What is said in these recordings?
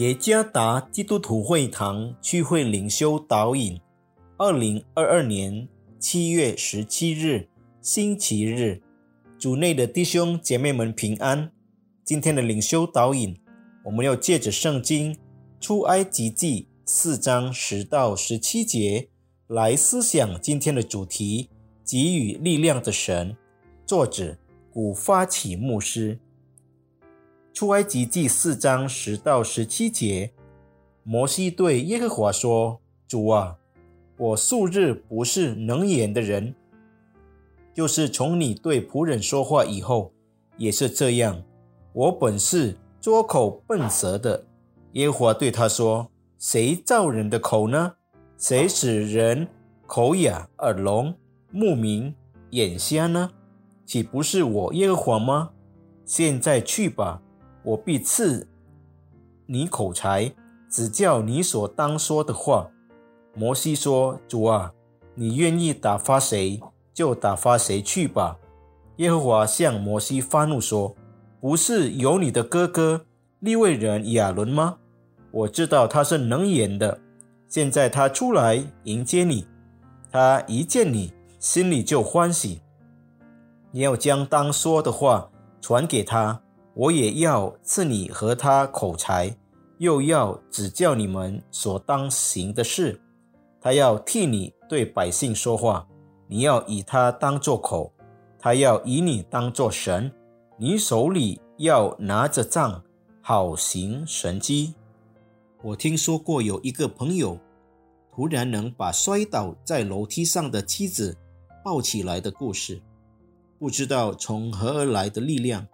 耶加达基督徒会堂聚会灵修导引，二零二二年七月十七日，星期日，主内的弟兄姐妹们平安。今天的灵修导引，我们要借着圣经出埃及记四章十到十七节来思想今天的主题：给予力量的神。作者古发起牧师。出埃及记四章十到十七节，摩西对耶和华说：“主啊，我素日不是能言的人，就是从你对仆人说话以后，也是这样。我本是拙口笨舌的。”耶和华对他说：“谁造人的口呢？谁使人口哑、耳聋、目明、眼瞎呢？岂不是我耶和华吗？现在去吧。”我必赐你口才，只教你所当说的话。摩西说：“主啊，你愿意打发谁，就打发谁去吧。”耶和华向摩西发怒说：“不是有你的哥哥利未人亚伦吗？我知道他是能言的。现在他出来迎接你，他一见你，心里就欢喜。你要将当说的话传给他。”我也要赐你和他口才，又要指教你们所当行的事。他要替你对百姓说话，你要以他当作口，他要以你当作神。你手里要拿着杖，好行神机。我听说过有一个朋友，突然能把摔倒在楼梯上的妻子抱起来的故事，不知道从何而来的力量。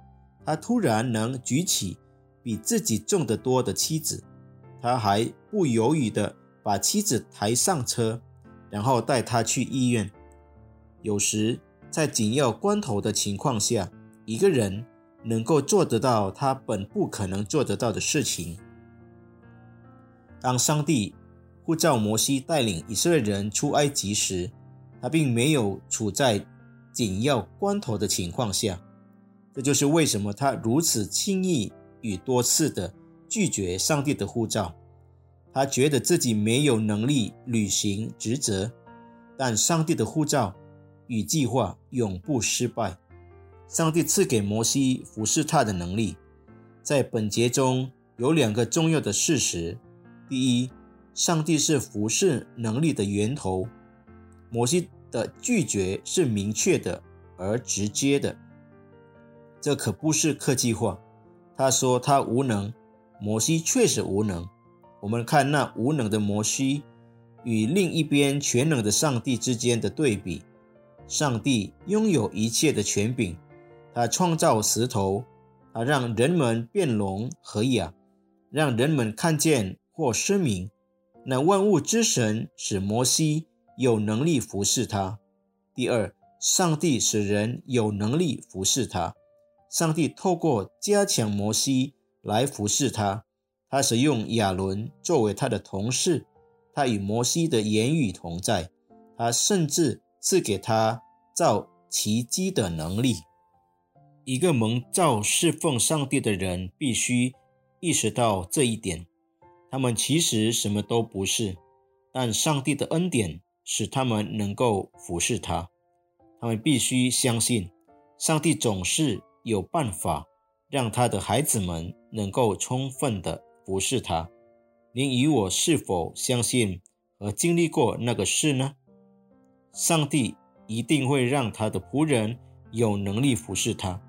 他突然能举起比自己重得多的妻子，他还不犹豫地把妻子抬上车，然后带她去医院。有时在紧要关头的情况下，一个人能够做得到他本不可能做得到的事情。当上帝呼召摩西带领以色列人出埃及时，他并没有处在紧要关头的情况下。这就是为什么他如此轻易与多次的拒绝上帝的呼召。他觉得自己没有能力履行职责，但上帝的呼召与计划永不失败。上帝赐给摩西服侍他的能力。在本节中有两个重要的事实：第一，上帝是服侍能力的源头。摩西的拒绝是明确的而直接的。这可不是客气话。他说他无能，摩西确实无能。我们看那无能的摩西与另一边全能的上帝之间的对比。上帝拥有一切的权柄，他创造石头，他让人们变聋和哑，让人们看见或失明。那万物之神使摩西有能力服侍他。第二，上帝使人有能力服侍他。上帝透过加强摩西来服侍他，他使用亚伦作为他的同事，他与摩西的言语同在，他甚至赐给他造奇迹的能力。一个蒙召侍奉上帝的人必须意识到这一点：他们其实什么都不是，但上帝的恩典使他们能够服侍他。他们必须相信，上帝总是。有办法让他的孩子们能够充分的服侍他。您与我是否相信和经历过那个事呢？上帝一定会让他的仆人有能力服侍他。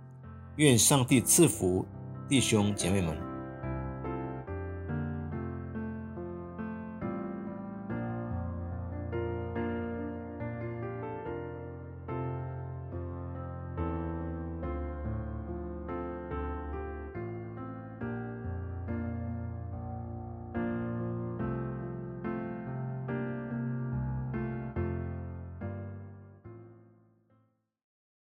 愿上帝赐福弟兄姐妹们。